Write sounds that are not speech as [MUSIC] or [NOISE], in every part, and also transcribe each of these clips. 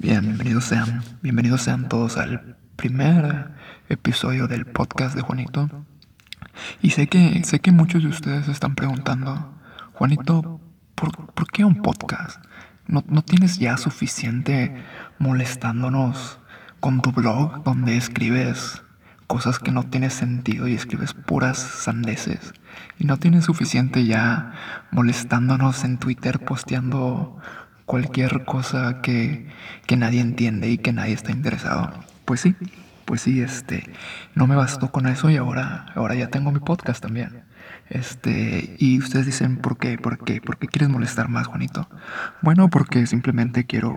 Bienvenidos sean, bienvenidos sean todos al primer episodio del podcast de Juanito. Y sé que, sé que muchos de ustedes están preguntando, Juanito, ¿por, qué un podcast? ¿No, ¿No tienes ya suficiente molestándonos con tu blog donde escribes cosas que no tienen sentido y escribes puras sandeces. Y no tienes suficiente ya molestándonos en Twitter posteando cualquier cosa que, que nadie entiende y que nadie está interesado. Pues sí, pues sí, este, no me bastó con eso y ahora, ahora ya tengo mi podcast también. Este, y ustedes dicen, ¿por qué? ¿Por qué? ¿Por qué quieres molestar más, Juanito? Bueno, porque simplemente quiero,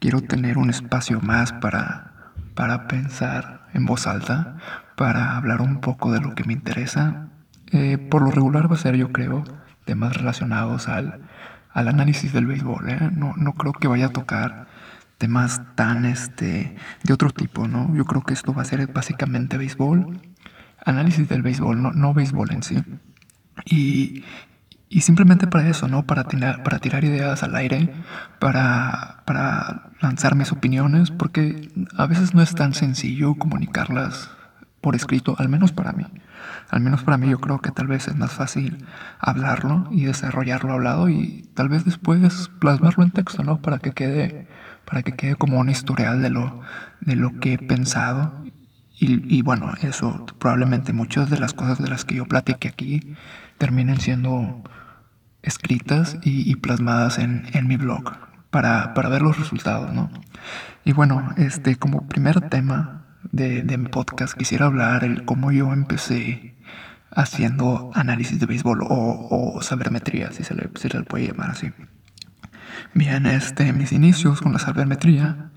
quiero tener un espacio más para, para pensar en voz alta, para hablar un poco de lo que me interesa. Eh, por lo regular va a ser, yo creo, temas relacionados al, al análisis del béisbol. ¿eh? No, no creo que vaya a tocar temas tan este, de otro tipo, ¿no? Yo creo que esto va a ser básicamente béisbol, análisis del béisbol, no, no béisbol en sí. Y, y simplemente para eso, ¿no? Para, tirar, para tirar ideas al aire, para, para lanzar mis opiniones, porque a veces no es tan sencillo comunicarlas por escrito, al menos para mí. Al menos para mí yo creo que tal vez es más fácil hablarlo y desarrollarlo hablado y tal vez después plasmarlo en texto, ¿no? Para que quede, para que quede como un historial de lo, de lo que he pensado. Y, y bueno, eso probablemente muchas de las cosas de las que yo platiqué aquí terminen siendo escritas y, plasmadas en, mi blog para, ver los resultados, ¿no? Y bueno, este, como primer tema de, mi podcast quisiera hablar el cómo yo empecé haciendo análisis de béisbol o, sabermetría, si se, le, si se le puede llamar así. Bien, este, mis inicios con la sabermetría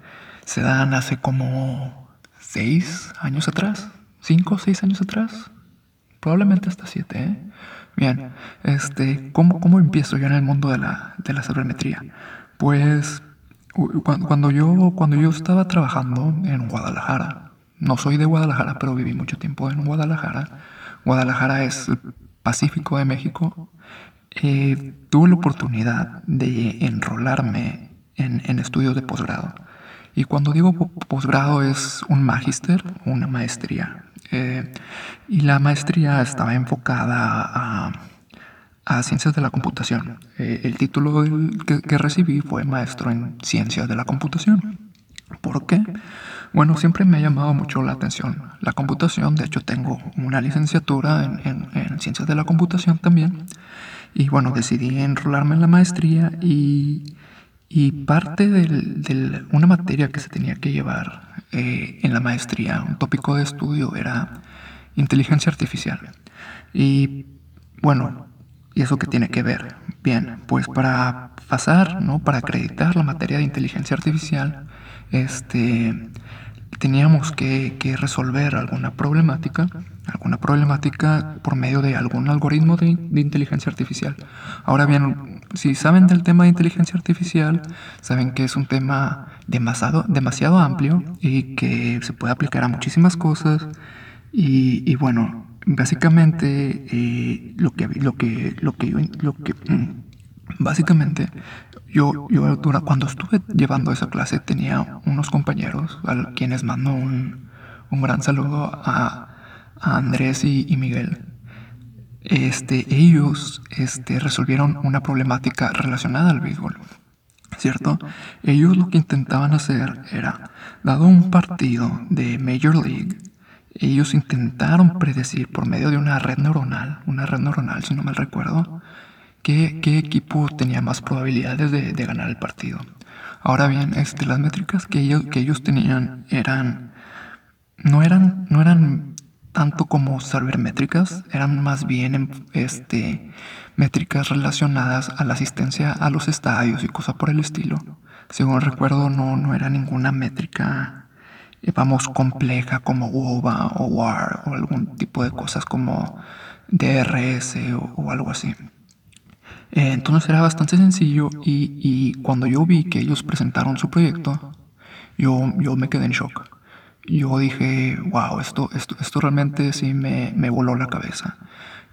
se dan hace como seis años atrás, cinco o seis años atrás, probablemente hasta siete, ¿eh? Bien, este, ¿cómo, ¿cómo empiezo yo en el mundo de la, de la sabermetría? Pues cuando yo, cuando yo estaba trabajando en Guadalajara, no soy de Guadalajara, pero viví mucho tiempo en Guadalajara. Guadalajara es el Pacífico de México. Eh, tuve la oportunidad de enrolarme en, en estudios de posgrado. Y cuando digo posgrado es un magíster, una maestría. Eh, y la maestría estaba enfocada a, a ciencias de la computación. Eh, el título que, que, recibí fue maestro en ciencias de la computación. ¿Por qué? Bueno, siempre me ha llamado mucho la atención la computación. De hecho, tengo una licenciatura en, en, en ciencias de la computación también. Y bueno, decidí enrolarme en la maestría y, y parte de una materia que se tenía que llevar eh, en la maestría, un tópico de estudio era inteligencia artificial. Y bueno, ¿y eso qué tiene que ver? Bien, pues para pasar, ¿no? Para acreditar la materia de inteligencia artificial, este, teníamos que, que resolver alguna problemática, alguna problemática por medio de algún algoritmo de, de inteligencia artificial. Ahora bien, si saben del tema de inteligencia artificial, saben que es un tema demasiado, demasiado amplio y que se puede aplicar a muchísimas cosas. Y, bueno, básicamente eh, lo que lo que lo que lo que mm, básicamente yo, yo cuando estuve llevando esa clase tenía unos compañeros a quienes mando un, un gran saludo a, Andrés y, y Miguel este, ellos este, resolvieron una problemática relacionada al béisbol. ¿Cierto? Ellos lo que intentaban hacer era, dado un partido de Major League, ellos intentaron predecir por medio de una red neuronal, una red neuronal si no mal recuerdo, qué, equipo tenía más probabilidades de, ganar el partido. Ahora bien, este, las métricas que ellos, que ellos tenían eran, no eran, no eran tanto como métricas, eran más bien este, métricas relacionadas a la asistencia a los estadios y cosas por el estilo. Según recuerdo, no, no era ninguna métrica, eh, vamos, compleja como WOBA o WAR o algún tipo de cosas como DRS o, algo así. Eh, entonces era bastante sencillo y, y, cuando yo vi que ellos presentaron su proyecto, yo, yo me quedé en shock yo dije, wow, esto, esto, esto realmente sí me, me voló la cabeza.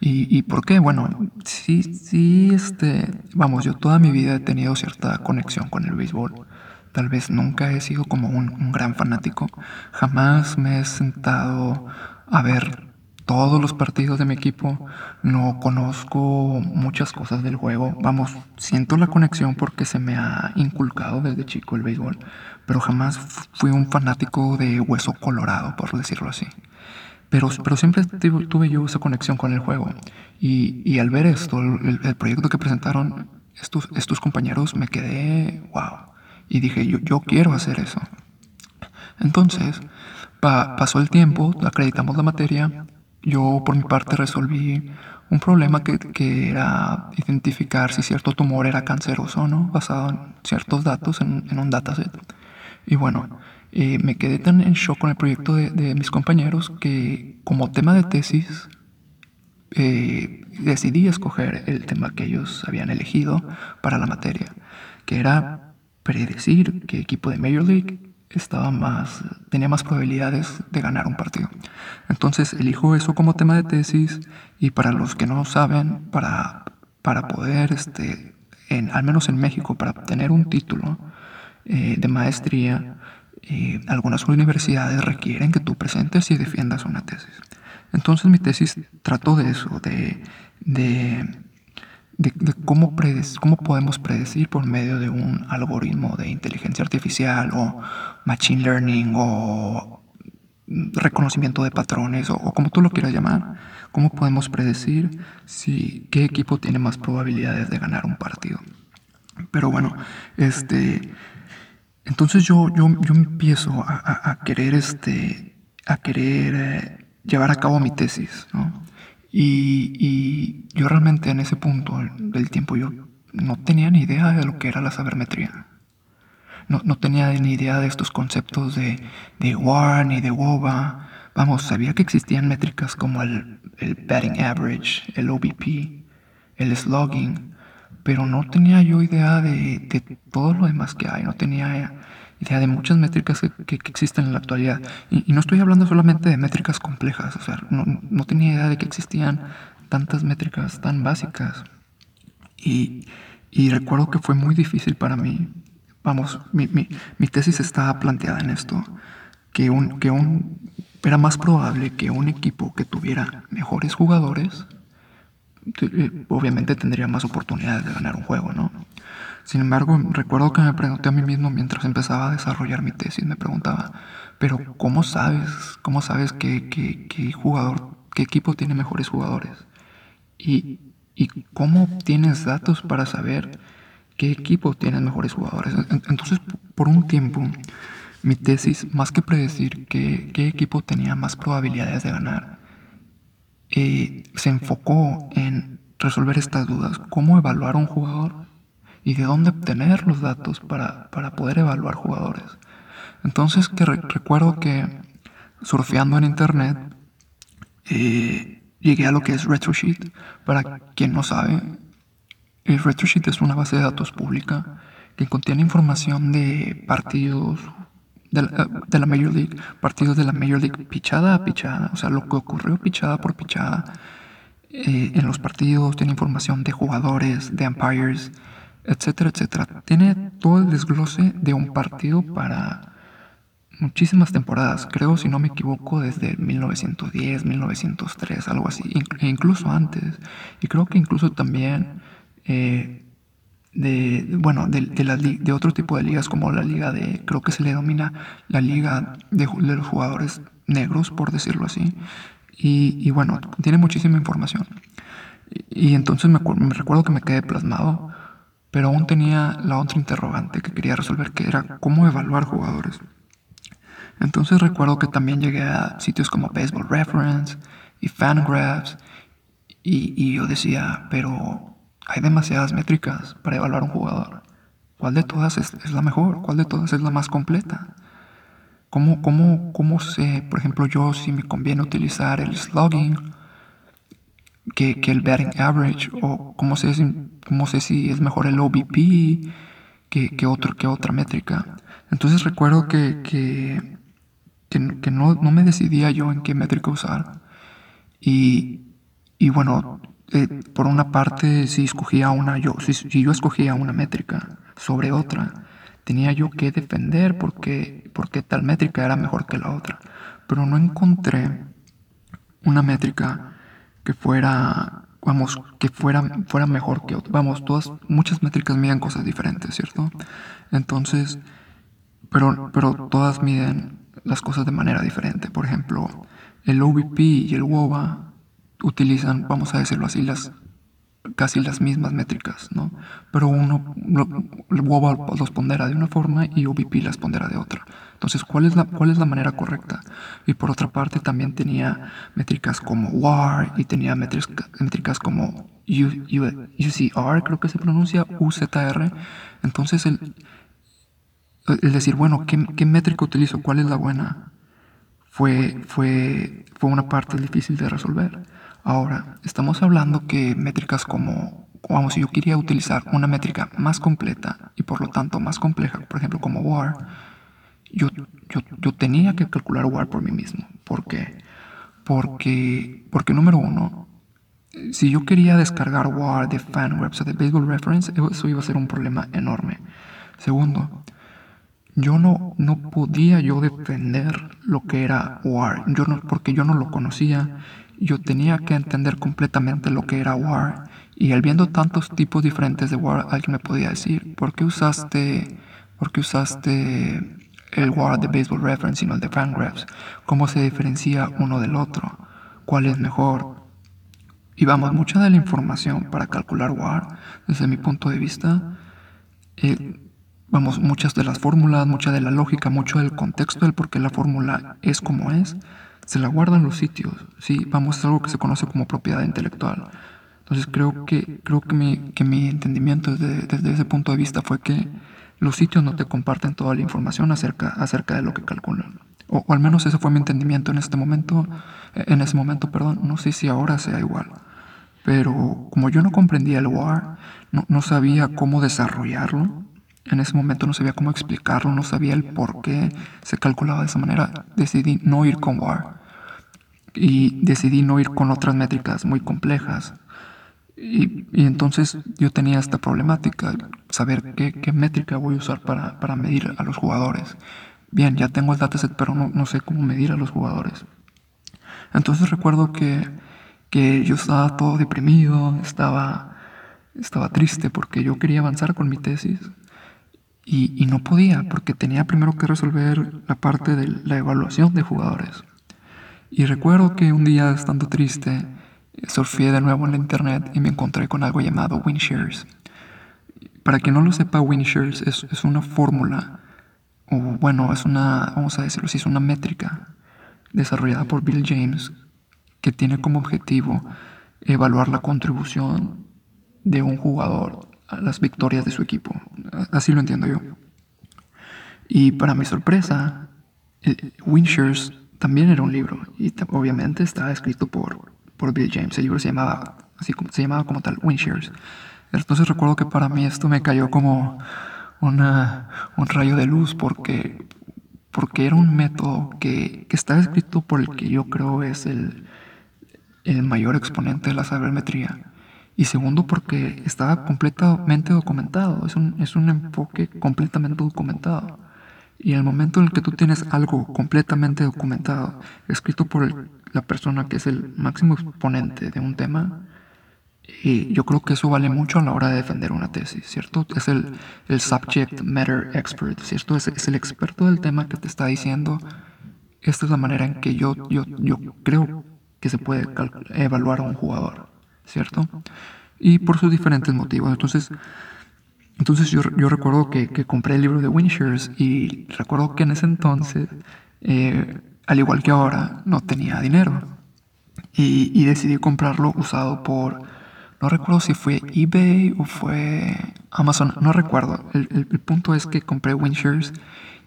¿Y, ¿Y, por qué? Bueno, sí, sí, este, vamos, yo toda mi vida he tenido cierta conexión con el béisbol. tal vez nunca he sido como un, un gran fanático. Jamás me he sentado a ver todos los partidos de mi equipo, no conozco muchas cosas del juego. Vamos, siento la conexión porque se me ha inculcado desde chico el béisbol, pero jamás fui un fanático de hueso colorado, por decirlo así. Pero, pero siempre tuve yo esa conexión con el juego. Y, al ver esto, el, proyecto que presentaron estos, compañeros, me quedé, wow. Y dije, yo, quiero hacer eso. Entonces, pa, pasó el tiempo, acreditamos la materia yo por mi parte resolví un problema que, que, era identificar si cierto tumor era canceroso o no, basado en ciertos datos en, en un dataset. Y bueno, eh, me quedé tan en shock con el proyecto de, de mis compañeros que como tema de tesis eh, decidí escoger el tema que ellos habían elegido para la materia, que era predecir qué equipo de Major League estaba más, tenía más probabilidades de ganar un partido. Entonces elijo eso como tema de tesis y para los que no saben, para, para poder, este, en, al menos en México, para obtener un título eh, de maestría, eh, algunas universidades requieren que tú presentes y defiendas una tesis. Entonces mi tesis trató de eso, de, de de, cómo, cómo podemos predecir por medio de un algoritmo de inteligencia artificial o machine learning o reconocimiento de patrones o, como tú lo quieras llamar, cómo podemos predecir si qué equipo tiene más probabilidades de ganar un partido. Pero bueno, este, entonces yo, yo, yo empiezo a, a, querer, este, a querer eh, llevar a cabo mi tesis, ¿no? Y, yo realmente en ese punto del tiempo yo no tenía ni idea de lo que era la sabermetría. No, no tenía ni idea de estos conceptos de, de WAR ni de WOBA. Vamos, sabía que existían métricas como el, el batting average, el OBP, el slugging, pero no tenía yo idea de, de todo lo demás que hay. No tenía idea de muchas métricas que, existen en la actualidad. Y, no estoy hablando solamente de métricas complejas, o sea, no, no, tenía idea de que existían tantas métricas tan básicas. Y, y recuerdo que fue muy difícil para mí. Vamos, mi, mi, mi tesis estaba planteada en esto, que, un, que un, era más probable que un equipo que tuviera mejores jugadores, eh, obviamente tendría más oportunidades de ganar un juego, ¿no? Sin embargo, recuerdo que me pregunté a mí mismo mientras empezaba a desarrollar mi tesis, me preguntaba, pero ¿cómo sabes? ¿Cómo sabes qué, qué, jugador, qué equipo tiene mejores jugadores? ¿Y, ¿Y cómo tienes datos para saber qué equipo tiene mejores jugadores? Entonces, por un tiempo, mi tesis, más que predecir qué, qué equipo tenía más probabilidades de ganar, eh, se enfocó en resolver estas dudas. ¿Cómo evaluar a un jugador? Y de dónde obtener los datos para, para poder evaluar jugadores. Entonces que recuerdo que surfeando en internet eh, llegué a lo que es RetroSheet. Para quien no sabe, el RetroSheet es una base de datos pública que contiene información de partidos de la, de la, Major League, partidos de la Major League pichada a pichada, o sea, lo que ocurrió pichada por pichada eh, en los partidos, tiene información de jugadores, de umpires, etcétera, etcétera. Tiene todo el desglose de un partido para muchísimas temporadas, creo si no me equivoco desde 1910, 1903, algo así, e incluso antes. Y creo que incluso también eh, de, bueno, de, de, de, otro tipo de ligas como la liga de, creo que se le domina la liga de, los jugadores negros, por decirlo así. Y, y bueno, tiene muchísima información. Y, entonces me, me recuerdo que me quedé plasmado pero aún tenía la otra interrogante que quería resolver, que era cómo evaluar jugadores. Entonces recuerdo que también llegué a sitios como Baseball Reference y Fangraphs y, yo decía, pero hay demasiadas métricas para evaluar un jugador. ¿Cuál de todas es, es, la mejor? ¿Cuál de todas es la más completa? ¿Cómo, cómo, ¿Cómo sé, por ejemplo, yo si me conviene utilizar el slugging que, que el batting average o cómo sé, cómo sé si es mejor el OBP que, que, otro, que otra métrica. Entonces recuerdo que, que, que no, no, me decidía yo en qué métrica usar. Y, y bueno, eh, por una parte, si escogía una, yo, si, si yo escogía una métrica sobre otra, tenía yo que defender porque, porque tal métrica era mejor que la otra. Pero no encontré una métrica que fuera, vamos, que fuera, fuera mejor que otra. Vamos, todas, muchas métricas miden cosas diferentes, ¿cierto? Entonces, pero, pero todas miden las cosas de manera diferente. Por ejemplo, el OVP y el WOBA utilizan, vamos a decirlo así, las casi las mismas métricas, ¿no? Pero uno, el WOBA los pondera de una forma y OVP las pondera de otra. Entonces, ¿cuál es, la, ¿cuál es la manera correcta? Y por otra parte, también tenía métricas como WAR y tenía métricas, métricas como UCR, creo que se pronuncia, UZR. Entonces, el, el decir, bueno, ¿qué, ¿qué, métrica utilizo? ¿Cuál es la buena? Fue, fue, fue una parte difícil de resolver. Ahora, estamos hablando que métricas como, vamos, si yo quería utilizar una métrica más completa y por lo tanto más compleja, por ejemplo como WAR, yo, yo, yo tenía que calcular WAR por mí mismo. ¿Por qué? Porque, porque número uno, si yo quería descargar WAR de FanWebs o de Baseball Reference, eso iba a ser un problema enorme. Segundo, yo no, no podía yo defender lo que era WAR, yo no, porque yo no lo conocía yo tenía que entender completamente lo que era WAR. Y al viendo tantos tipos diferentes de WAR, alguien me podía decir, ¿por qué usaste, por qué usaste el WAR de Baseball Reference y no el de Fangraphs? ¿Cómo se diferencia uno del otro? ¿Cuál es mejor? Y vamos, mucha de la información para calcular WAR, desde mi punto de vista, eh, vamos, muchas de las fórmulas, mucha de la lógica, mucho del contexto del por qué la fórmula es como es, se la guardan los sitios, sí, vamos, es algo que se conoce como propiedad intelectual. Entonces creo que, creo que, mi, que mi entendimiento desde, desde ese punto de vista fue que los sitios no te comparten toda la información acerca, acerca de lo que calculan. O, al menos ese fue mi entendimiento en este momento, en ese momento, perdón, no sé si ahora sea igual. Pero como yo no comprendía el WAR, no, no sabía cómo desarrollarlo, en ese momento no sabía cómo explicarlo, no sabía el por qué se calculaba de esa manera. Decidí no ir con WAR y decidí no ir con otras métricas muy complejas. Y, entonces yo tenía esta problemática, saber qué, métrica voy a usar para, para, medir a los jugadores. Bien, ya tengo el dataset, pero no, no sé cómo medir a los jugadores. Entonces recuerdo que, que yo estaba todo deprimido, estaba, estaba triste porque yo quería avanzar con mi tesis y, no podía porque tenía primero que resolver la parte de la evaluación de jugadores. Y recuerdo que un día estando triste, surfé de nuevo en la internet y me encontré con algo llamado WinShares. Para quien no lo sepa, WinShares es, es una fórmula, o bueno, es una, vamos a decirlo así, es una métrica desarrollada por Bill James que tiene como objetivo evaluar la contribución de un jugador a las victorias de su equipo. Así lo entiendo yo. Y para mi sorpresa, Winshares también era un libro y obviamente estaba escrito por, por Bill James. El libro se llamaba, así como, se llamaba como tal, Winshares. Entonces recuerdo que para mí esto me cayó como un rayo de luz porque, porque era un método que, que estaba escrito por el que yo creo es el, el mayor exponente de la sabermetría y segundo porque estaba completamente documentado, es un, es un enfoque completamente documentado. Y en el momento en el que tú tienes algo completamente documentado, escrito por la persona que es el máximo exponente de un tema, y yo creo que eso vale mucho a la hora de defender una tesis, ¿cierto? Es el, el subject matter expert, ¿cierto? Es, es, el experto del tema que te está diciendo, esta es la manera en que yo, yo, yo creo que se puede evaluar a un jugador. ¿cierto? Y por sus diferentes motivos. Entonces, entonces yo, yo recuerdo que, que, compré el libro de Winshares y recuerdo que en ese entonces, eh, al igual que ahora, no tenía dinero. Y, y, decidí comprarlo usado por, no recuerdo si fue eBay o fue Amazon, no recuerdo. El, punto es que compré Winshares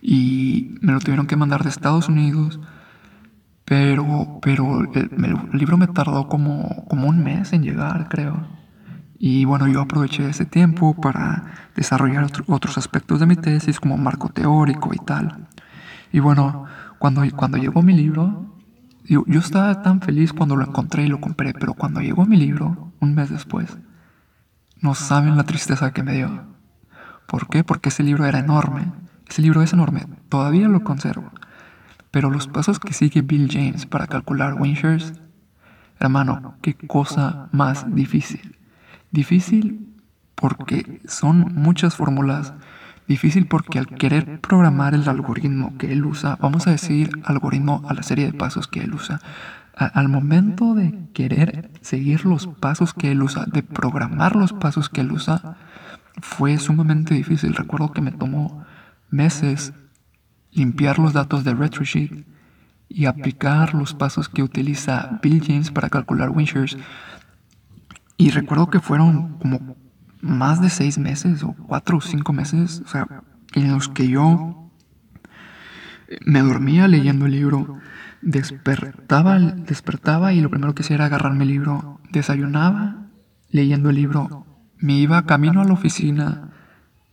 y me lo tuvieron que mandar de Estados Unidos pero, pero el, libro me tardó como, como un mes en llegar, creo. Y bueno, yo aproveché ese tiempo para desarrollar otros aspectos de mi tesis, como marco teórico y tal. Y bueno, cuando, cuando llegó mi libro, yo, yo estaba tan feliz cuando lo encontré y lo compré, pero cuando llegó mi libro, un mes después, no saben la tristeza que me dio. ¿Por qué? Porque ese libro era enorme. Ese libro es enorme. Todavía lo conservo. Pero los pasos que sigue Bill James para calcular Winchers, hermano, qué cosa más difícil. Difícil porque son muchas fórmulas. Difícil porque al querer programar el algoritmo que él usa, vamos a decir algoritmo a la serie de pasos que él usa, al momento de querer seguir los pasos que él usa, de programar los pasos que él usa, fue sumamente difícil. Recuerdo que me tomó meses limpiar los datos de RetroSheet y aplicar los pasos que utiliza Bill James para calcular Winchers. Y recuerdo que fueron como más de seis meses o cuatro o cinco meses, o sea, en los que yo me dormía leyendo el libro, despertaba, despertaba y lo primero que hacía era agarrarme el libro, desayunaba leyendo el libro, me iba camino a la oficina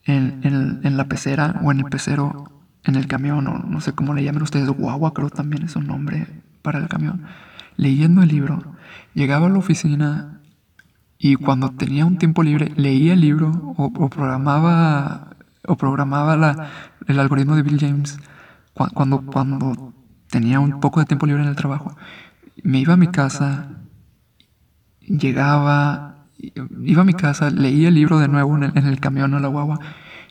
en, en, la pecera o en el pecero, en el camión, o no sé cómo le llaman ustedes, guagua creo también es un nombre para el camión, leyendo el libro. Llegaba a la oficina y cuando tenía un tiempo libre leía el libro o, programaba, o programaba la, el algoritmo de Bill James cuando, cuando tenía un poco de tiempo libre en el trabajo. Me iba a mi casa, llegaba, iba a mi casa, leía el libro de nuevo en el, camión o la guagua,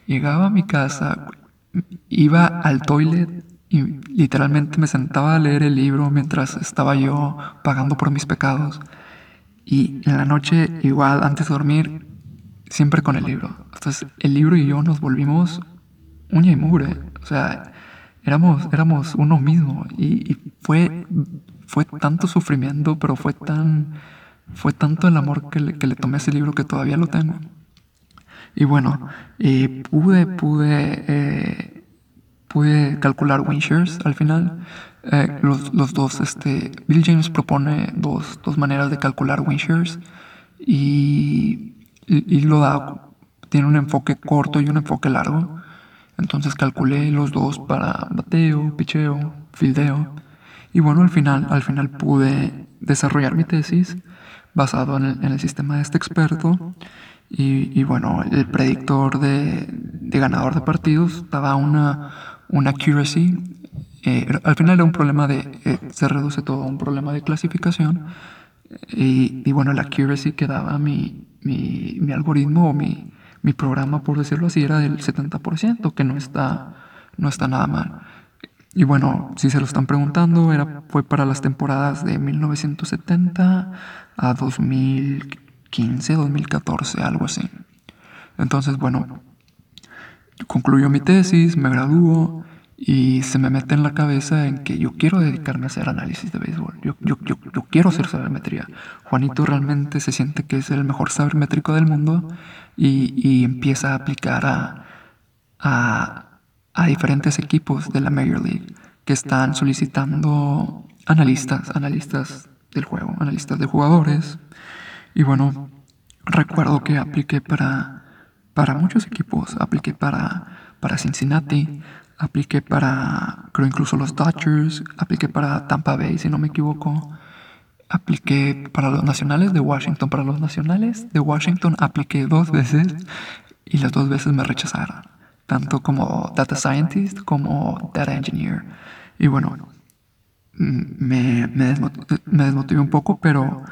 llegaba a mi casa, iba al toilet y literalmente me sentaba a leer el libro mientras estaba yo pagando por mis pecados. Y en la noche, igual, antes de dormir, siempre con el libro. Entonces, el libro y yo nos volvimos uña y mugre. O sea, éramos, éramos uno mismo. Y, y fue, fue tanto sufrimiento, pero fue tan fue tanto el amor que le, que le tomé a ese libro que todavía lo tengo. Y bueno, eh, pude, pude, eh, pude calcular Winchers al final. Eh, los, los, dos, este, Bill James propone dos, dos maneras de calcular Winchers y, y, y, lo da, tiene un enfoque corto y un enfoque largo. Entonces calculé los dos para bateo, picheo, fildeo. Y bueno, al final, al final pude desarrollar mi tesis basado en el, sistema de este experto. Y, bueno, el predictor de, ganador de partidos daba una, una accuracy. Eh, al final era un problema de, eh, se reduce todo a un problema de clasificación. Y, bueno, la accuracy que daba mi, mi, mi algoritmo o mi, mi, programa, por decirlo así, era del 70%, que no está, no está nada mal. Y bueno, si se lo están preguntando, era, fue para las temporadas de 1970 a 2015, 2014, algo así. Entonces, bueno, concluyo mi tesis, me gradúo y se me mete en la cabeza en que yo quiero dedicarme a hacer análisis de béisbol. Yo, yo, yo, yo quiero hacer sabermetría. Juanito realmente se siente que es el mejor sabermétrico del mundo y, y empieza a aplicar a, a a diferentes equipos de la Major League que están solicitando analistas, analistas del juego, analistas de jugadores. Y bueno, recuerdo que apliqué para, para muchos equipos, apliqué para, para Cincinnati, apliqué para, creo incluso los Dodgers, apliqué para Tampa Bay, si no me equivoco. Apliqué para los nacionales de Washington. Para los nacionales de Washington apliqué dos veces y las dos veces me rechazaron tanto como data scientist como data engineer. Y bueno, me, me, desmotivé, un poco, pero,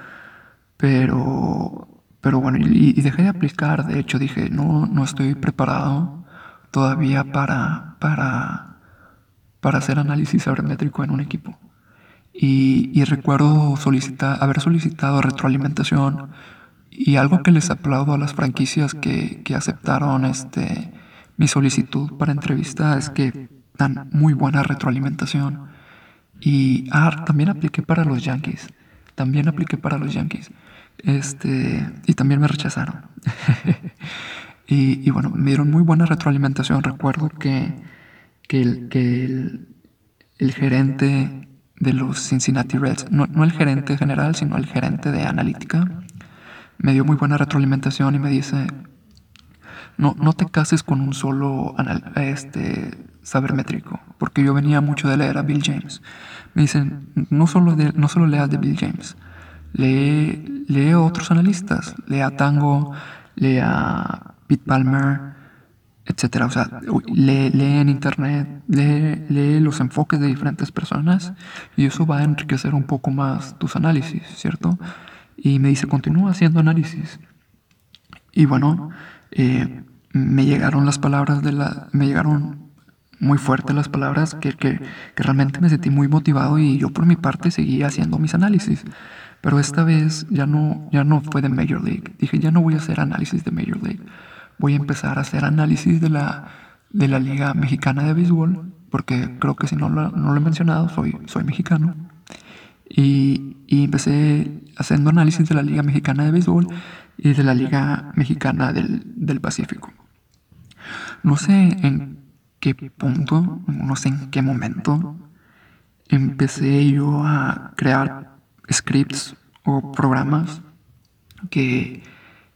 pero, pero bueno, y, dejé de aplicar. De hecho, dije, no, no estoy preparado todavía para, para, para hacer análisis sabermétrico en un equipo. Y, y recuerdo solicitar, haber solicitado retroalimentación y algo que les aplaudo a las franquicias que, que aceptaron este, mi solicitud para entrevista es que dan muy buena retroalimentación. Y ah, también apliqué para los Yankees. También apliqué para los Yankees. Este, y también me rechazaron. [LAUGHS] y, bueno, me dieron muy buena retroalimentación. Recuerdo que, que, el, gerente de los Cincinnati Reds, no, no el gerente general, sino el gerente de analítica, me dio muy buena retroalimentación y me dice, no, no te cases con un solo este, saber métrico, porque yo venía mucho de leer a Bill James. Me dicen, no solo, de, no solo leas de Bill James, lee, lee a otros analistas, lea Tango, lea Pete Palmer, etcétera. O sea, lee, en internet, lee, lee, los enfoques de diferentes personas y eso va a enriquecer un poco más tus análisis, ¿cierto? Y me dice, continúa haciendo análisis. Y bueno, eh, me llegaron las palabras de la... me llegaron muy fuertes las palabras que, que, que realmente me sentí muy motivado y yo por mi parte seguía haciendo mis análisis. Pero esta vez ya no, ya no fue de Major League. Dije, ya no voy a hacer análisis de Major League voy a empezar a hacer análisis de la, de la Liga Mexicana de Béisbol, porque creo que si no lo, no lo he mencionado, soy, soy mexicano. Y, y, empecé haciendo análisis de la Liga Mexicana de Béisbol y de la Liga Mexicana del, del Pacífico. No sé en qué punto, no sé en qué momento, empecé yo a crear scripts o programas que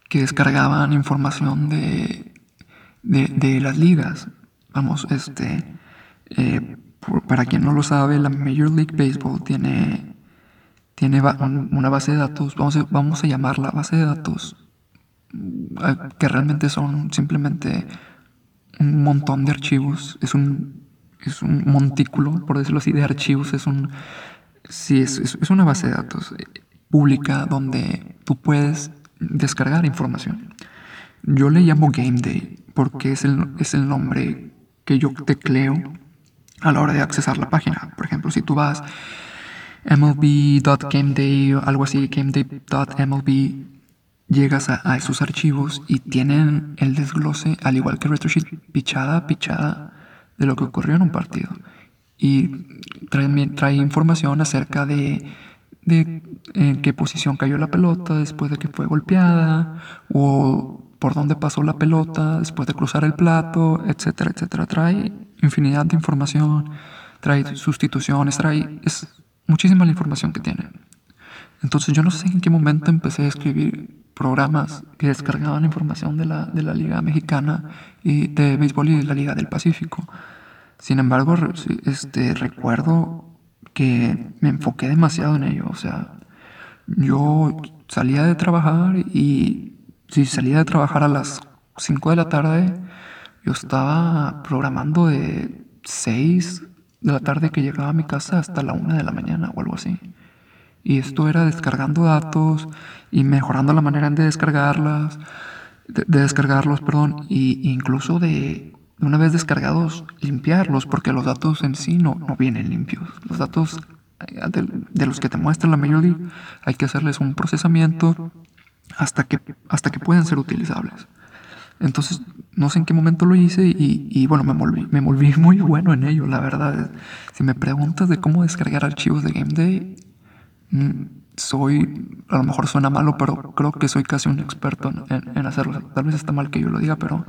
que descargaban información de, de, las ligas. Vamos, este, eh, para quien no lo sabe, la Major League Baseball tiene, tiene una base de datos, vamos a, vamos a llamarla base de datos, eh, que realmente son simplemente un montón de archivos, es un, es un montículo, por decirlo así, de archivos, es un, sí, es, es una base de datos eh, pública donde tú puedes descargar información. Yo le llamo Game Day porque es el, es el nombre que yo tecleo a la hora de accesar la página. Por ejemplo, si tú vas mlb.gameday o algo así, gameday.mlb, llegas a, esos archivos y tienen el desglose, al igual que RetroSheet, pichada pichada de lo que ocurrió en un partido. Y trae, trae información acerca de de en qué posición cayó la pelota después de que fue golpeada, o por dónde pasó la pelota después de cruzar el plato, etcétera, etcétera. Trae infinidad de información, trae sustituciones, trae... Es muchísima la información que tiene. Entonces yo no sé en qué momento empecé a escribir programas que descargaban información de la, de la Liga Mexicana y de béisbol y de la Liga del Pacífico. Sin embargo, este, recuerdo que me enfoqué demasiado en ello. O sea, yo salía de trabajar y si salía de trabajar a las 5 de la tarde, yo estaba programando de 6 de la tarde que llegaba a mi casa hasta la 1 de la mañana o algo así. Y esto era descargando datos y mejorando la manera de descargarlas, de, descargarlos, perdón, y incluso de una vez descargados, limpiarlos, porque los datos en sí no, no vienen limpios. Los datos eh, de, los que te muestra la mayoría hay que hacerles un procesamiento hasta que, hasta que puedan ser utilizables. Entonces, no sé en qué momento lo hice y, y bueno, me volví, me volví [LAUGHS] muy bueno en ello, la verdad. Si me preguntas de cómo descargar archivos de Game Day, mm, soy, a lo mejor suena malo, pero creo que soy casi un experto en, en hacerlo. Tal vez está mal que yo lo diga, pero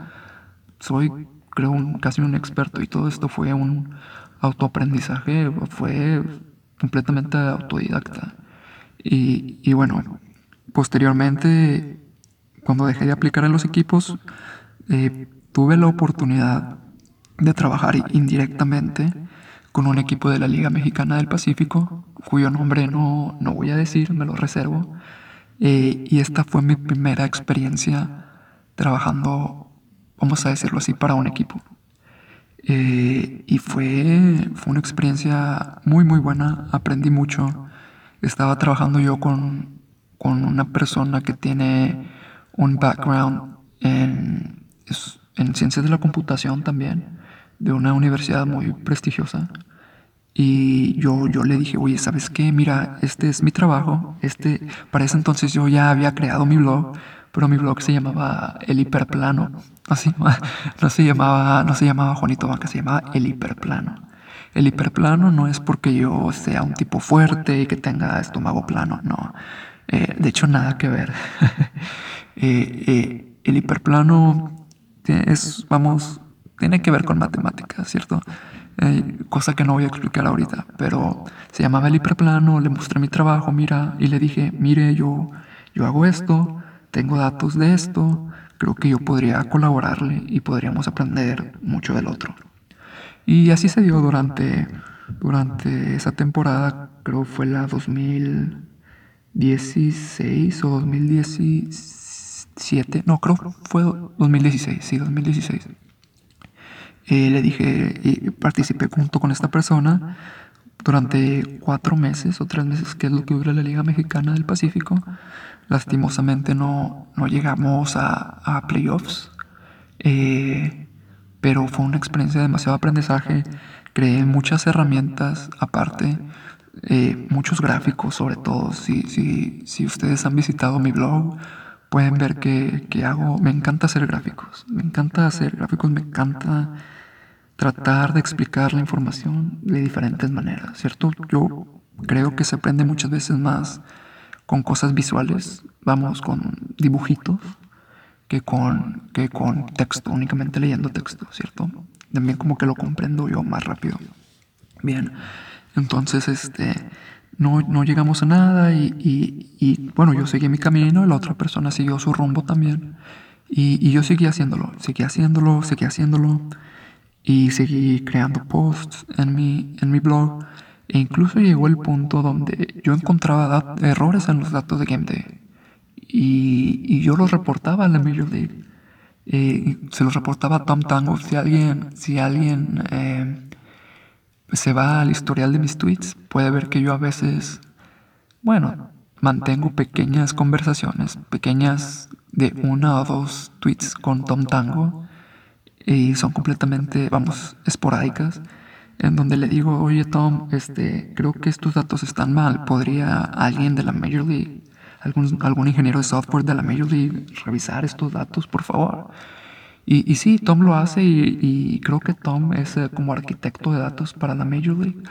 soy creo, un, casi un experto y todo esto fue un autoaprendizaje, fue completamente autodidacta. Y, y bueno, posteriormente, cuando dejé de aplicar en los equipos, eh, tuve la oportunidad de trabajar indirectamente con un equipo de la Liga Mexicana del Pacífico, cuyo nombre no, no voy a decir, me lo reservo. Eh, y esta fue mi primera experiencia trabajando vamos a decirlo así, para un equipo. Eh, y fue, fue una experiencia muy, muy buena, aprendí mucho. Estaba trabajando yo con, con una persona que tiene un background en, en ciencias de la computación también, de una universidad muy prestigiosa. Y yo, yo le dije, oye, ¿sabes qué? Mira, este es mi trabajo. Este, para ese entonces yo ya había creado mi blog, pero mi blog se llamaba El Hiperplano. [LAUGHS] No se llamaba, no se llamaba Juanito Banca, se llamaba El Hiperplano. El hiperplano no es porque yo sea un tipo fuerte y que tenga estómago plano, no. Eh, de hecho, nada que ver. [LAUGHS] Eh, eh, el hiperplano es, vamos, tiene que ver con matemáticas, ¿cierto? cosa que no voy a explicar ahorita, pero se llamaba el hiperplano, le mostré mi trabajo, mira, y le dije, mire, yo, yo hago esto, tengo datos de esto, creo que yo podría colaborarle y podríamos aprender mucho del otro. Y así se dio durante, durante esa temporada, creo fue la 2016 o 2017, no, creo fue 2016, sí, 2016. Eh, le dije, y participé junto con esta persona durante cuatro meses o tres meses, que es lo que dura la Liga Mexicana del Pacífico. Lastimosamente no, no llegamos a, playoffs, eh, pero fue una experiencia de demasiado aprendizaje. Creé muchas herramientas aparte, eh, muchos gráficos sobre todo. Si, si, si ustedes han visitado mi blog, pueden ver que, que hago, me encanta hacer gráficos, me encanta hacer gráficos, me encanta tratar de explicar la información de diferentes maneras, ¿cierto? Yo creo que se aprende muchas veces más con cosas visuales, vamos, con dibujitos, que con, que con texto, únicamente leyendo texto, ¿cierto? También como que lo comprendo yo más rápido. Bien, entonces este, no, no llegamos a nada y, y, y, bueno, yo seguí mi camino, la otra persona siguió su rumbo también y, y yo seguí haciéndolo, seguí haciéndolo, seguí haciéndolo y seguí creando posts en mi, en mi blog e incluso llegó el punto donde yo encontraba errores en los datos de Game Day y, y yo los reportaba a la Major League. Se los reportaba a Tom Tango. Si alguien, si alguien eh, se va al historial de mis tweets, puede ver que yo a veces, bueno, mantengo pequeñas conversaciones, pequeñas de una o dos tweets con Tom Tango, y son completamente, vamos, esporádicas, en donde le digo, oye Tom, este, creo que estos datos están mal, ¿podría alguien de la Major League, algún, algún ingeniero de software de la Major League revisar estos datos, por favor? Y, y sí, Tom lo hace y, creo que Tom es eh, como arquitecto de datos para la Major League.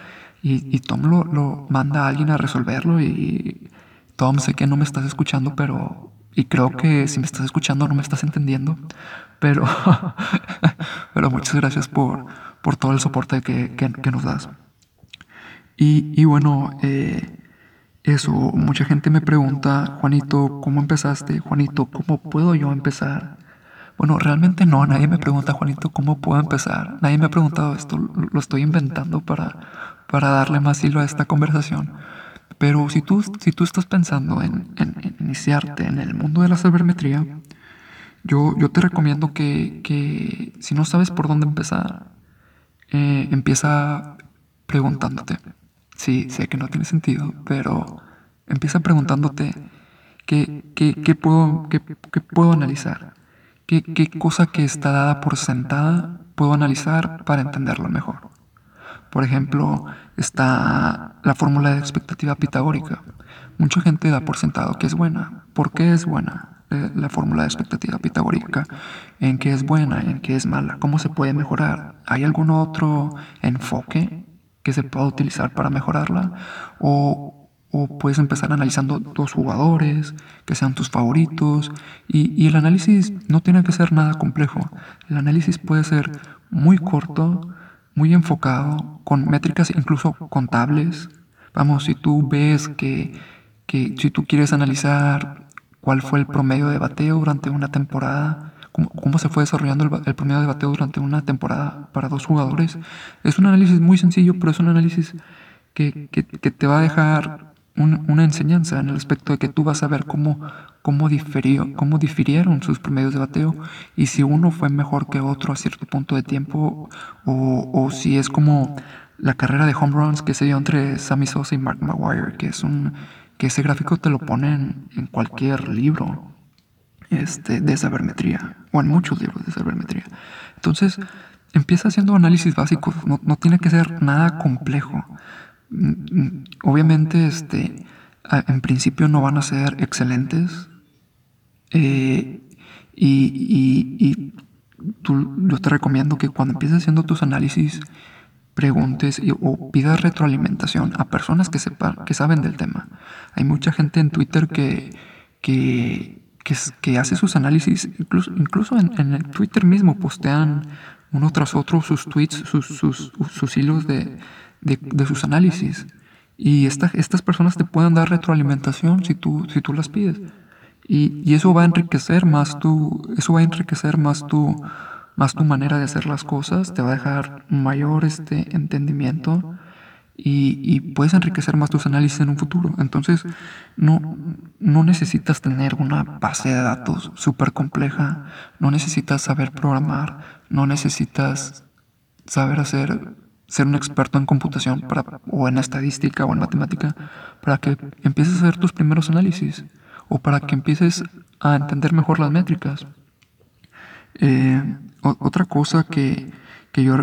Y, Tom lo, lo, manda a alguien a resolverlo y Tom, sé que no me estás escuchando, pero... Y creo que si me estás escuchando no me estás entendiendo. Pero, [LAUGHS] pero muchas gracias por, por todo el soporte que, que, que nos das. Y, y bueno, eh, eso, mucha gente me pregunta, Juanito, ¿cómo empezaste? Juanito, ¿cómo puedo yo empezar? Bueno, realmente no, nadie me pregunta, Juanito, ¿cómo puedo empezar? Nadie me ha preguntado esto, lo estoy inventando para, para darle más hilo a esta conversación. Pero si tú, si tú estás pensando en, iniciarte en el mundo de la sabermetría, yo, yo te recomiendo que, que, si no sabes por dónde empezar, eh, empieza preguntándote. Sí, sé que no tiene sentido, pero empieza preguntándote qué, qué, qué puedo, qué, qué puedo analizar ¿Qué, cosa que está dada por sentada puedo analizar para entenderlo mejor? Por ejemplo, está la fórmula de expectativa pitagórica. Mucha gente da por sentado que es buena. ¿Por qué es buena eh, la fórmula de expectativa pitagórica? ¿En qué es buena? ¿En qué es mala? ¿Cómo se puede mejorar? ¿Hay algún otro enfoque que se pueda utilizar para mejorarla? ¿O, puedes empezar analizando dos jugadores que sean tus favoritos. Y, el análisis no tiene que ser nada complejo. El análisis puede ser muy corto, muy enfocado, con métricas incluso contables. Vamos, si tú ves que si tú quieres analizar cuál fue el promedio de bateo durante una temporada, cómo, se fue desarrollando el, promedio de bateo durante una temporada para dos jugadores, es un análisis muy sencillo, pero es un análisis que, que, que te va a dejar una enseñanza en el aspecto de que tú vas a ver cómo, cómo, difirió, cómo difirieron sus promedios de bateo y si uno fue mejor que otro a cierto punto de tiempo o, o si es como la carrera de home runs que se dio entre Sammy Sosa y Mark Maguire, que es un que ese gráfico te lo ponen en cualquier libro este, de sabermetría o en muchos libros de sabermetría. Entonces, empieza haciendo análisis básicos, no, no tiene que ser nada complejo. Mm, obviamente, este, en principio no van a ser excelentes. Eh, y, yo te recomiendo que cuando empieces haciendo tus análisis, preguntes o pidas retroalimentación a personas que, sepan, que saben del tema. Hay mucha gente en Twitter que, que, que, hace sus análisis, incluso, incluso en, en, el Twitter mismo postean uno tras otro sus tweets, sus, sus, sus hilos de, de, sus análisis. Y estas personas te pueden dar retroalimentación si tú, si tú las pides. Y, y, eso va a enriquecer más tu, eso va a enriquecer más tu, más tu manera de hacer las cosas, te va a dejar mayor este entendimiento y, puedes enriquecer más tus análisis en un futuro. Entonces, no, no necesitas tener una base de datos súper compleja, no necesitas saber programar, no necesitas saber hacer, ser un experto en computación para, o en estadística o en matemática para que empieces a hacer tus primeros análisis o para que empieces a entender mejor las métricas. Eh, otra cosa que, que yo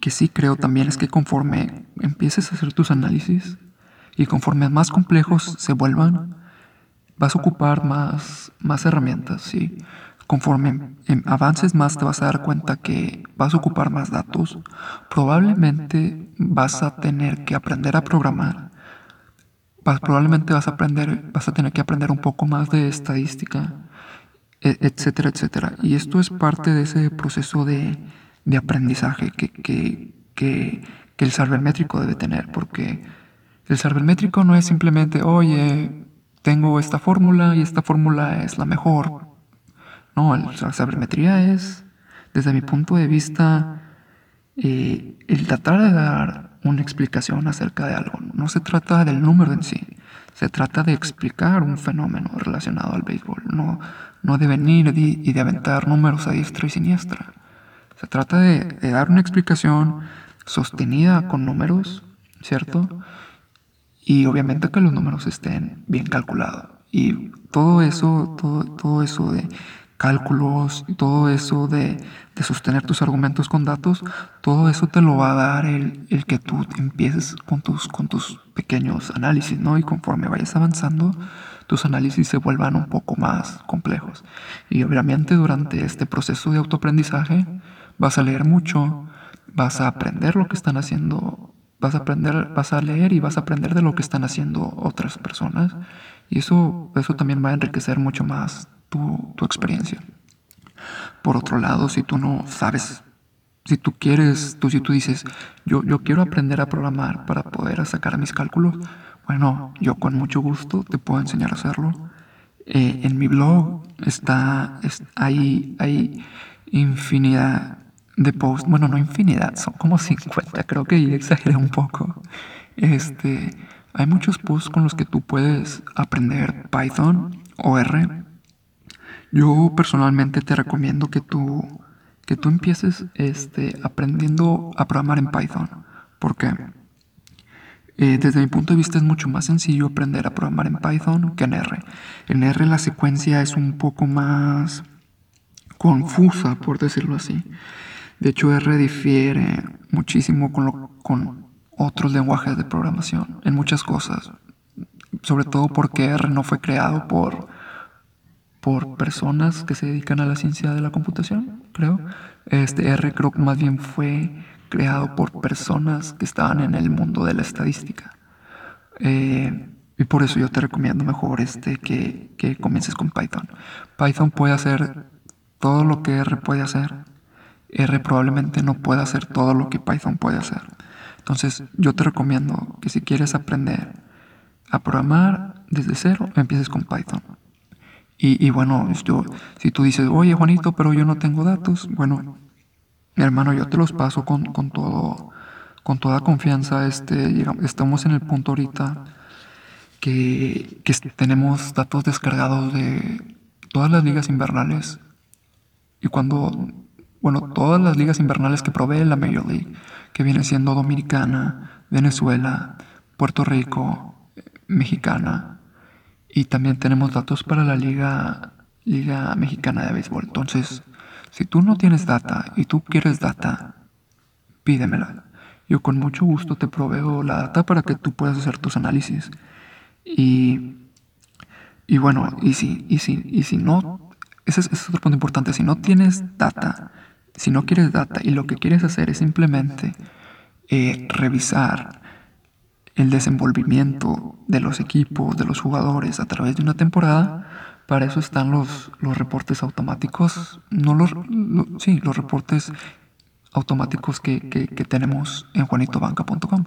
que sí creo también es que conforme empieces a hacer tus análisis y conforme más complejos se vuelvan, vas a ocupar más, más herramientas, ¿sí? Conforme avances más te vas a dar cuenta que vas a ocupar más datos, probablemente vas a tener que aprender a programar, probablemente vas a, aprender, vas a tener que aprender un poco más de estadística, e, etcétera, etcétera. Y esto es parte de ese proceso de, de aprendizaje que, que, que, que, el sabermétrico debe tener, porque el sabermétrico no es simplemente, oye, tengo esta fórmula y esta fórmula es la mejor. No, la sabermetría es, desde mi punto de vista, eh, el tratar de dar una explicación acerca de algo. No se trata del número en sí, se trata de explicar un fenómeno relacionado al béisbol, no, no de venir y de aventar números a diestra y siniestra. Se trata de, dar una explicación sostenida con números, ¿cierto? Y obviamente que los números estén bien calculados. Y todo eso, todo, todo eso de cálculos todo eso de, de, sostener tus argumentos con datos, todo eso te lo va a dar el, el, que tú empieces con tus, con tus pequeños análisis, ¿no? Y conforme vayas avanzando, tus análisis se vuelvan un poco más complejos. Y obviamente durante este proceso de autoaprendizaje, vas a leer mucho, vas a aprender lo que están haciendo, vas a aprender, vas a leer y vas a aprender de lo que están haciendo otras personas. Y eso, eso también va a enriquecer mucho más tu, tu experiencia. Por otro lado, si tú no sabes, si tú quieres, tú si tú dices, yo, yo quiero aprender a programar para poder sacar mis cálculos, bueno, yo con mucho gusto te puedo enseñar a hacerlo. Eh, en mi blog está, hay, hay infinidad de posts, bueno, no infinidad, son como 50, creo que exageré un poco. Este, hay muchos posts con los que tú puedes aprender Python o R. Yo personalmente te recomiendo que tú, que tú empieces este, aprendiendo a programar en Python. porque eh, desde mi punto de vista es mucho más sencillo aprender a programar en Python que en R. En R la secuencia es un poco más confusa, por decirlo así. De hecho, R difiere muchísimo con, con otros lenguajes de programación en muchas cosas. Sobre todo porque R no fue creado por, por personas que se dedican a la ciencia de la computación, creo. Este R creo que más bien fue creado por personas que estaban en el mundo de la estadística. Eh, y por eso yo te recomiendo mejor este que, que comiences con Python. Python puede hacer todo lo que R puede hacer R probablemente no pueda hacer todo lo que Python puede hacer. Entonces yo te recomiendo que si quieres aprender a programar desde cero, empieces con Python. Y, bueno, yo, si tú dices, oye Juanito, pero yo no tengo datos, bueno, hermano, yo te los paso con, con todo, con toda confianza. Este, estamos en el punto ahorita que, que tenemos datos descargados de todas las ligas invernales. Y cuando bueno, todas las ligas invernales que provee la Major League, que viene siendo Dominicana, Venezuela, Puerto Rico, Mexicana, y también tenemos datos para la Liga, Liga Mexicana de Béisbol. Entonces, si tú no tienes data y tú quieres data, pídemela. Yo con mucho gusto te proveo la data para que tú puedas hacer tus análisis. Y, y bueno, y si, y si, y si no, ese es, ese es otro punto importante, si no tienes data, si no quieres data y lo que quieres hacer es simplemente eh, revisar el desenvolvimiento de los equipos, de los jugadores a través de una temporada, para eso están los, los reportes automáticos, no los, sí, los reportes automáticos que, que, que tenemos en juanitobanca.com.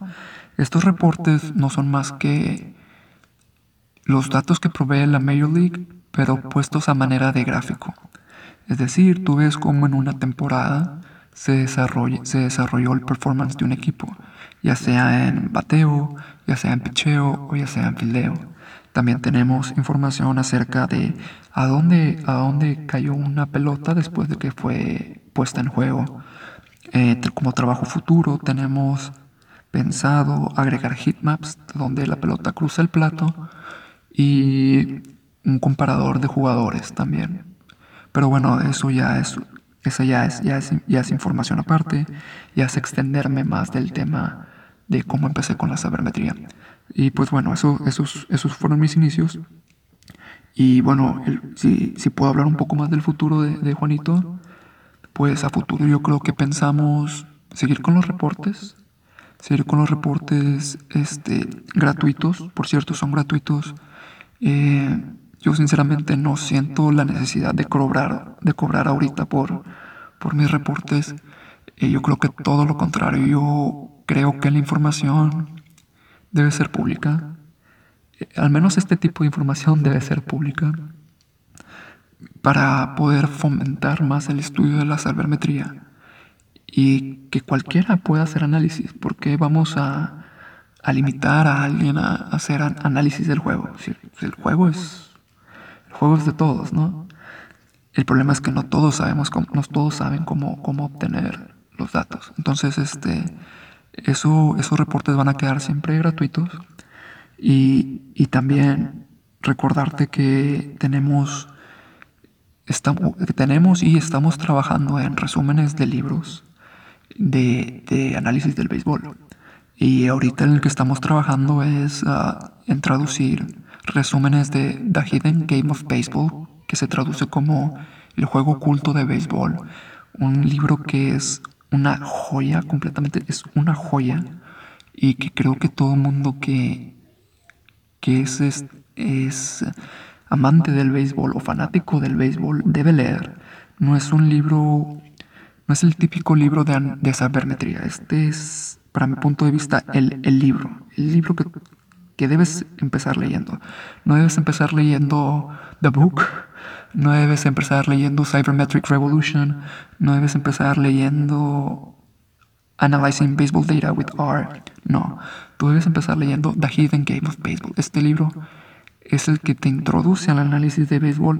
Estos reportes no son más que los datos que provee la Major League, pero puestos a manera de gráfico. Es decir, tú ves cómo en una temporada se, desarrolló el performance de un equipo, ya sea en bateo, ya sea en picheo o ya sea en fildeo. También tenemos información acerca de a dónde, a dónde cayó una pelota después de que fue puesta en juego. Eh, como trabajo futuro tenemos pensado agregar heatmaps donde la pelota cruza el plato y un comparador de jugadores también. Pero bueno, eso ya es, esa ya es, ya es, ya es información aparte, ya es extenderme más del tema de cómo empecé con la sabermetría. Y pues bueno, eso, esos, esos fueron mis inicios. Y bueno, si, si, puedo hablar un poco más del futuro de, de, Juanito, pues a futuro yo creo que pensamos seguir con los reportes, seguir con los reportes este, gratuitos, por cierto, son gratuitos. Eh, yo sinceramente no siento la necesidad de cobrar, de cobrar ahorita por, por mis reportes. Eh, yo creo que todo lo contrario, yo creo que la información debe ser pública al menos este tipo de información debe ser pública para poder fomentar más el estudio de la sabermetría y que cualquiera pueda hacer análisis, porque vamos a, limitar a alguien a, hacer análisis del juego. el juego es el juego es de todos, ¿no? El problema es que no todos sabemos cómo, no todos saben cómo, cómo obtener los datos. Entonces, este, eso, esos reportes van a quedar siempre gratuitos y, también recordarte que tenemos, estamos, tenemos y estamos trabajando en resúmenes de libros de, análisis del béisbol. Y ahorita en el que estamos trabajando es ah, en traducir resúmenes de The Hidden Game of Baseball, que se traduce como El juego oculto de béisbol. Un libro que es una joya, completamente, es una joya. Y que creo que todo mundo que que es, es, amante del béisbol o fanático del béisbol debe leer. No es un libro, no es el típico libro de, de sabermetría. Este es, para mi punto de vista, el, el libro. El libro que, que debes empezar leyendo. No debes empezar leyendo The Book. No debes empezar leyendo Cybermetric Revolution. No debes empezar leyendo Analyzing Baseball Data with R. No, tú debes empezar leyendo The Hidden Game of Baseball. Este libro es el que te introduce al análisis de béisbol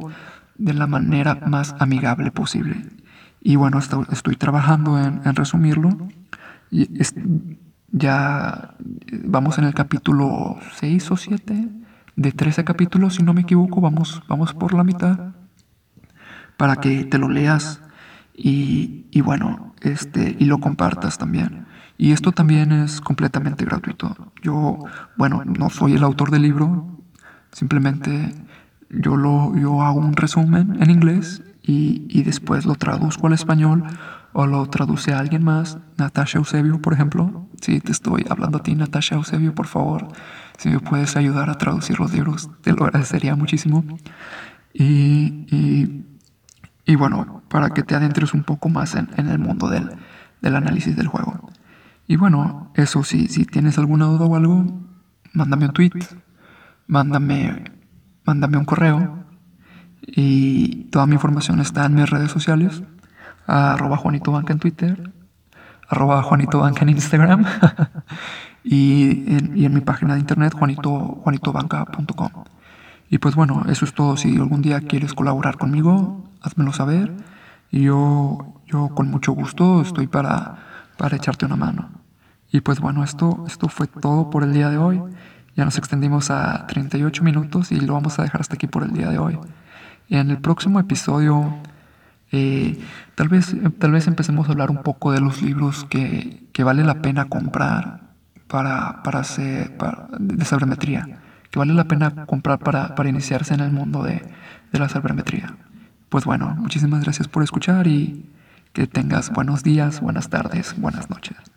de la manera más amigable posible. Y bueno, estoy trabajando en, resumirlo. Y ya vamos en el capítulo 6 o 7 de 13 capítulos, si no me equivoco, vamos, vamos por la mitad para que te lo leas y, y bueno, este, y lo compartas también. Y esto también es completamente gratuito. Yo, bueno, no soy el autor del libro, simplemente yo, lo, yo hago un resumen en inglés y, y después lo traduzco al español o lo traduce a alguien más, Natasha Eusebio, por ejemplo. Si te estoy hablando a ti, Natasha Eusebio, por favor, si me puedes ayudar a traducir los libros, te lo agradecería muchísimo. Y, y, y bueno, para que te adentres un poco más en, en el mundo del, del análisis del juego. Y bueno, eso sí, si tienes alguna duda o algo, mándame un tweet, mándame, mándame un correo y toda mi información está en mis redes sociales, arroba Juanito Banca en Twitter, arroba Juanito Banca en Instagram [LAUGHS] y, en, y, en, mi página de internet juanito, juanitobanca.com. Y pues bueno, eso es todo. Si algún día quieres colaborar conmigo, házmelo saber. Y yo, yo con mucho gusto estoy para para echarte una mano. Y pues bueno, esto, esto fue todo por el día de hoy. Ya nos extendimos a 38 minutos y lo vamos a dejar hasta aquí por el día de hoy. Y en el próximo episodio, eh, tal, vez, tal vez empecemos a hablar un poco de los libros que, que vale la pena comprar para, para hacer de sabermetría, que vale la pena comprar para, para iniciarse en el mundo de, de la sabermetría. Pues bueno, muchísimas gracias por escuchar y que tengas buenos días, buenas tardes, buenas noches.